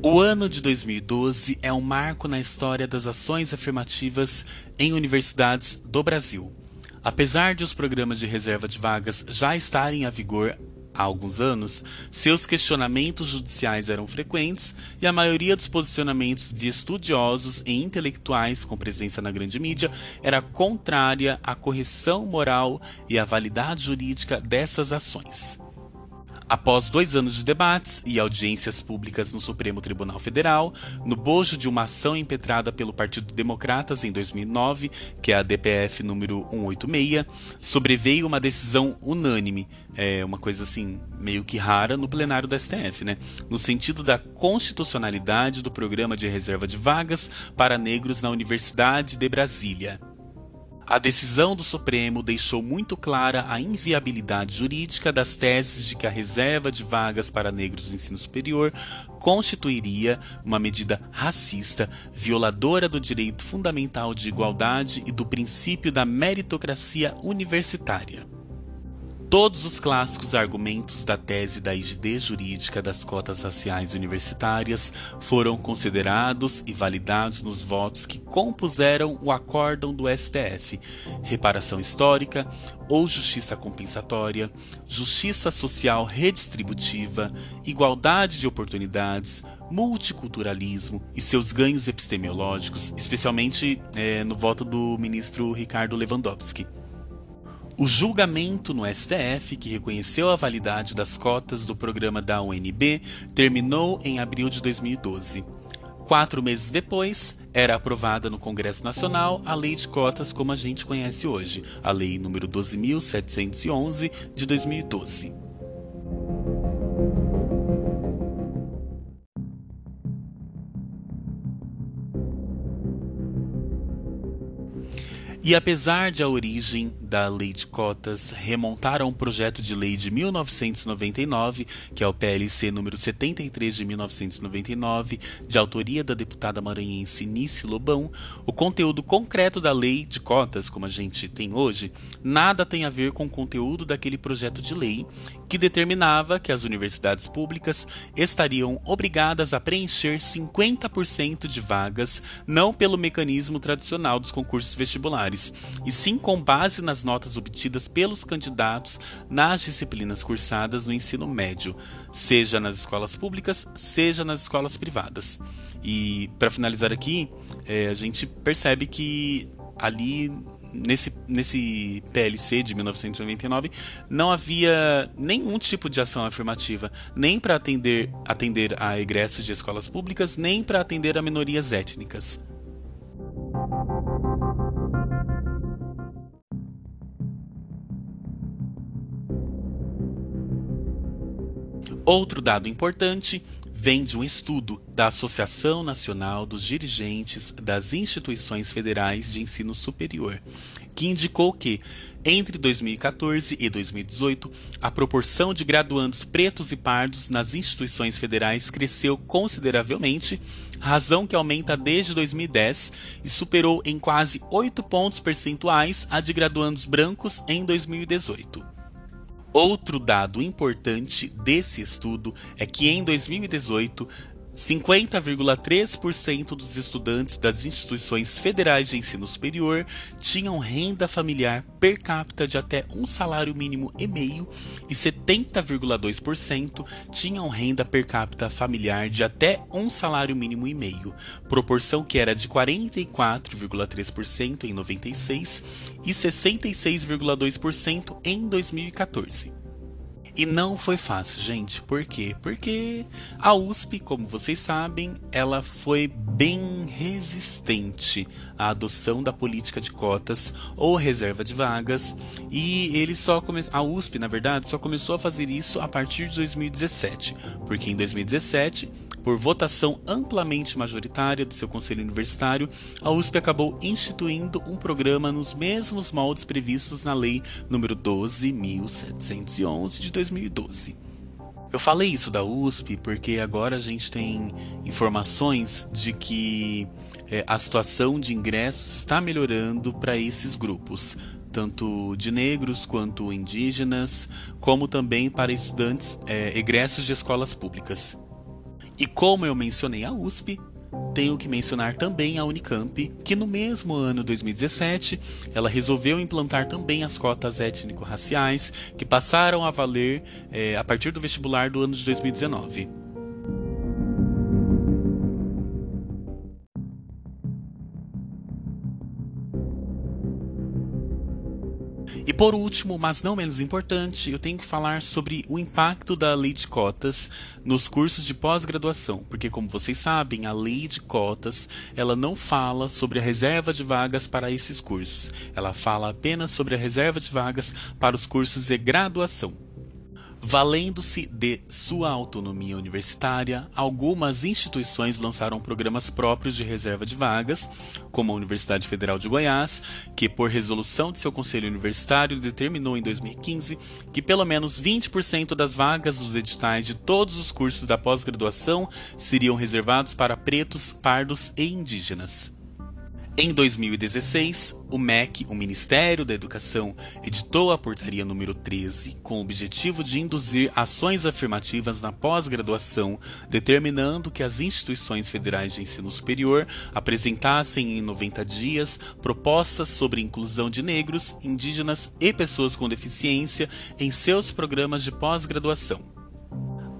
O ano de 2012 é um marco na história das ações afirmativas em universidades do Brasil. Apesar de os programas de reserva de vagas já estarem a vigor há alguns anos, seus questionamentos judiciais eram frequentes e a maioria dos posicionamentos de estudiosos e intelectuais com presença na grande mídia era contrária à correção moral e à validade jurídica dessas ações. Após dois anos de debates e audiências públicas no Supremo Tribunal Federal, no bojo de uma ação impetrada pelo Partido Democratas em 2009, que é a DPF número 186, sobreveio uma decisão unânime, é uma coisa assim meio que rara no plenário do STF, né? No sentido da constitucionalidade do programa de reserva de vagas para negros na Universidade de Brasília. A decisão do Supremo deixou muito clara a inviabilidade jurídica das teses de que a reserva de vagas para negros no ensino superior constituiria uma medida racista, violadora do direito fundamental de igualdade e do princípio da meritocracia universitária. Todos os clássicos argumentos da tese da rigidez jurídica das cotas raciais universitárias foram considerados e validados nos votos que compuseram o acórdão do STF: reparação histórica ou justiça compensatória, justiça social redistributiva, igualdade de oportunidades, multiculturalismo e seus ganhos epistemológicos, especialmente é, no voto do ministro Ricardo Lewandowski. O julgamento no STF, que reconheceu a validade das cotas do programa da UNB, terminou em abril de 2012. Quatro meses depois, era aprovada no Congresso Nacional a Lei de Cotas como a gente conhece hoje, a Lei nº 12.711 de 2012. E apesar de a origem da lei de cotas remontar a um projeto de lei de 1999, que é o PLC número 73 de 1999, de autoria da deputada maranhense Nice Lobão, o conteúdo concreto da lei de cotas, como a gente tem hoje, nada tem a ver com o conteúdo daquele projeto de lei que determinava que as universidades públicas estariam obrigadas a preencher 50% de vagas não pelo mecanismo tradicional dos concursos vestibulares, e sim com base nas notas obtidas pelos candidatos nas disciplinas cursadas no ensino médio, seja nas escolas públicas, seja nas escolas privadas. E para finalizar aqui, é, a gente percebe que ali nesse, nesse PLC de 1999 não havia nenhum tipo de ação afirmativa, nem para atender, atender a egressos de escolas públicas, nem para atender a minorias étnicas. Outro dado importante vem de um estudo da Associação Nacional dos Dirigentes das Instituições Federais de Ensino Superior, que indicou que, entre 2014 e 2018, a proporção de graduandos pretos e pardos nas instituições federais cresceu consideravelmente, razão que aumenta desde 2010 e superou em quase 8 pontos percentuais a de graduandos brancos em 2018. Outro dado importante desse estudo é que em 2018, 50,3% dos estudantes das instituições federais de ensino superior tinham renda familiar per capita de até um salário mínimo e meio e 70,2% tinham renda per capita familiar de até um salário mínimo e meio, proporção que era de 44,3% em 96 e 66,2% em 2014. E não foi fácil, gente. Por quê? Porque a USP, como vocês sabem, ela foi bem resistente à adoção da política de cotas ou reserva de vagas, e ele só come... a USP, na verdade, só começou a fazer isso a partir de 2017, porque em 2017 por votação amplamente majoritária do seu conselho universitário, a USP acabou instituindo um programa nos mesmos moldes previstos na Lei nº 12.711 de 2012. Eu falei isso da USP porque agora a gente tem informações de que é, a situação de ingressos está melhorando para esses grupos, tanto de negros quanto indígenas, como também para estudantes é, egressos de escolas públicas. E como eu mencionei a USP, tenho que mencionar também a Unicamp, que no mesmo ano 2017 ela resolveu implantar também as cotas étnico-raciais, que passaram a valer é, a partir do vestibular do ano de 2019. Por último, mas não menos importante, eu tenho que falar sobre o impacto da lei de cotas nos cursos de pós-graduação, porque como vocês sabem, a lei de cotas, ela não fala sobre a reserva de vagas para esses cursos. Ela fala apenas sobre a reserva de vagas para os cursos de graduação. Valendo-se de sua autonomia universitária, algumas instituições lançaram programas próprios de reserva de vagas, como a Universidade Federal de Goiás, que, por resolução de seu conselho universitário, determinou em 2015 que pelo menos 20% das vagas dos editais de todos os cursos da pós-graduação seriam reservados para pretos, pardos e indígenas. Em 2016, o MEC, o Ministério da Educação, editou a portaria número 13 com o objetivo de induzir ações afirmativas na pós-graduação, determinando que as instituições federais de ensino superior apresentassem em 90 dias propostas sobre inclusão de negros, indígenas e pessoas com deficiência em seus programas de pós-graduação.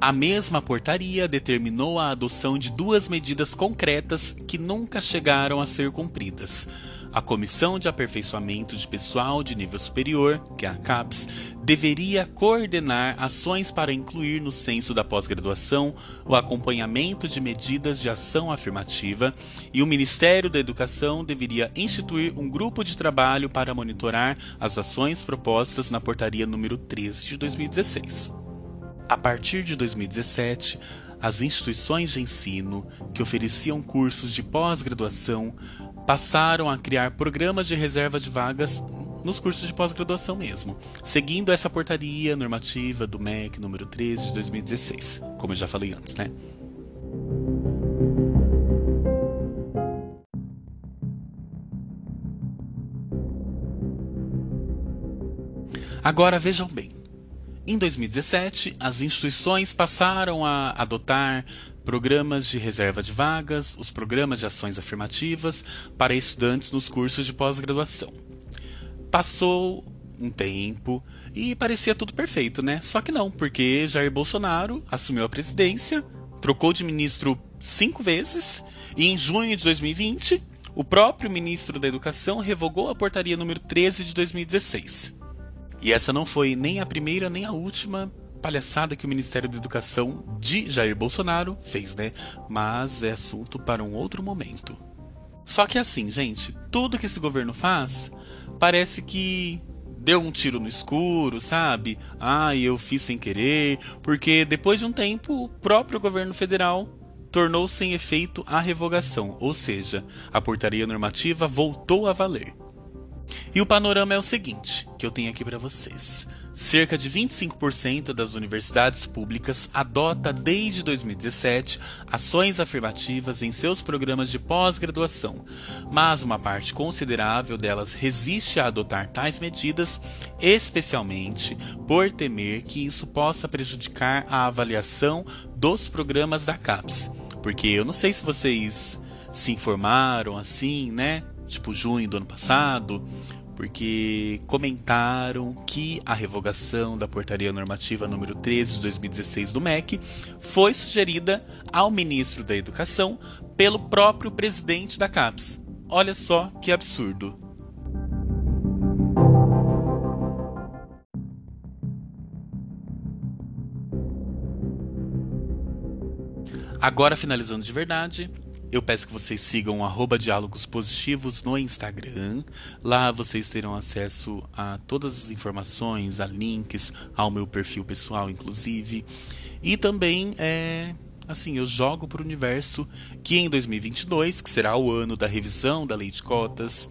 A mesma portaria determinou a adoção de duas medidas concretas que nunca chegaram a ser cumpridas. A Comissão de Aperfeiçoamento de Pessoal de Nível Superior, que é a CAPES, deveria coordenar ações para incluir no censo da pós-graduação o acompanhamento de medidas de ação afirmativa e o Ministério da Educação deveria instituir um grupo de trabalho para monitorar as ações propostas na portaria número 13 de 2016. A partir de 2017, as instituições de ensino que ofereciam cursos de pós-graduação passaram a criar programas de reserva de vagas nos cursos de pós-graduação mesmo, seguindo essa portaria normativa do MEC número 13 de 2016, como eu já falei antes, né? Agora vejam bem, em 2017, as instituições passaram a adotar programas de reserva de vagas, os programas de ações afirmativas para estudantes nos cursos de pós-graduação. Passou um tempo e parecia tudo perfeito, né? Só que não, porque Jair Bolsonaro assumiu a presidência, trocou de ministro cinco vezes e em junho de 2020 o próprio ministro da Educação revogou a portaria número 13 de 2016. E essa não foi nem a primeira nem a última palhaçada que o Ministério da Educação de Jair Bolsonaro fez, né? Mas é assunto para um outro momento. Só que assim, gente, tudo que esse governo faz parece que deu um tiro no escuro, sabe? Ah, eu fiz sem querer, porque depois de um tempo o próprio governo federal tornou sem efeito a revogação, ou seja, a portaria normativa voltou a valer. E o panorama é o seguinte, que eu tenho aqui para vocês. Cerca de 25% das universidades públicas adota desde 2017 ações afirmativas em seus programas de pós-graduação, mas uma parte considerável delas resiste a adotar tais medidas, especialmente por temer que isso possa prejudicar a avaliação dos programas da CAPES. Porque eu não sei se vocês se informaram assim, né? Tipo junho do ano passado, porque comentaram que a revogação da portaria normativa número 13 de 2016 do MEC foi sugerida ao ministro da Educação pelo próprio presidente da CAPES. Olha só que absurdo. Agora, finalizando de verdade, eu peço que vocês sigam arroba Diálogos Positivos no Instagram. Lá vocês terão acesso a todas as informações, a links ao meu perfil pessoal, inclusive. E também, é, assim, eu jogo para o universo que em 2022, que será o ano da revisão da lei de cotas,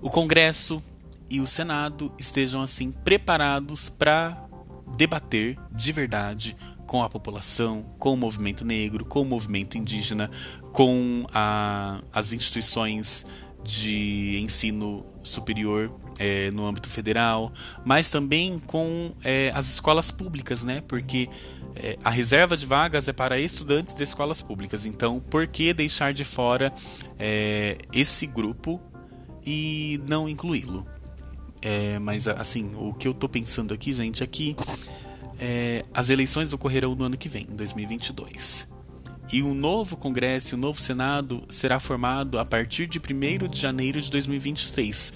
o Congresso e o Senado estejam assim preparados para debater de verdade com a população, com o movimento negro, com o movimento indígena, com a, as instituições de ensino superior é, no âmbito federal, mas também com é, as escolas públicas, né? Porque é, a reserva de vagas é para estudantes de escolas públicas. Então, por que deixar de fora é, esse grupo e não incluí-lo? É, mas assim, o que eu estou pensando aqui, gente, é que é, as eleições ocorrerão no ano que vem, em 2022. E o novo Congresso e o novo Senado será formado a partir de 1 de janeiro de 2023.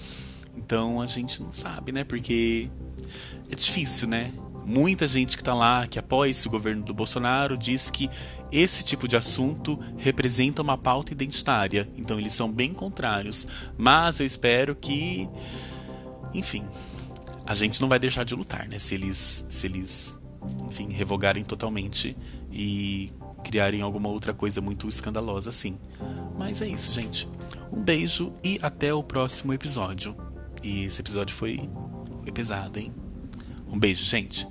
Então a gente não sabe, né? Porque é difícil, né? Muita gente que está lá, que apoia esse governo do Bolsonaro, diz que esse tipo de assunto representa uma pauta identitária. Então eles são bem contrários. Mas eu espero que, enfim, a gente não vai deixar de lutar, né? Se eles, se eles, enfim, revogarem totalmente e criarem alguma outra coisa muito escandalosa assim. Mas é isso, gente. Um beijo e até o próximo episódio. E esse episódio foi, foi pesado, hein? Um beijo, gente.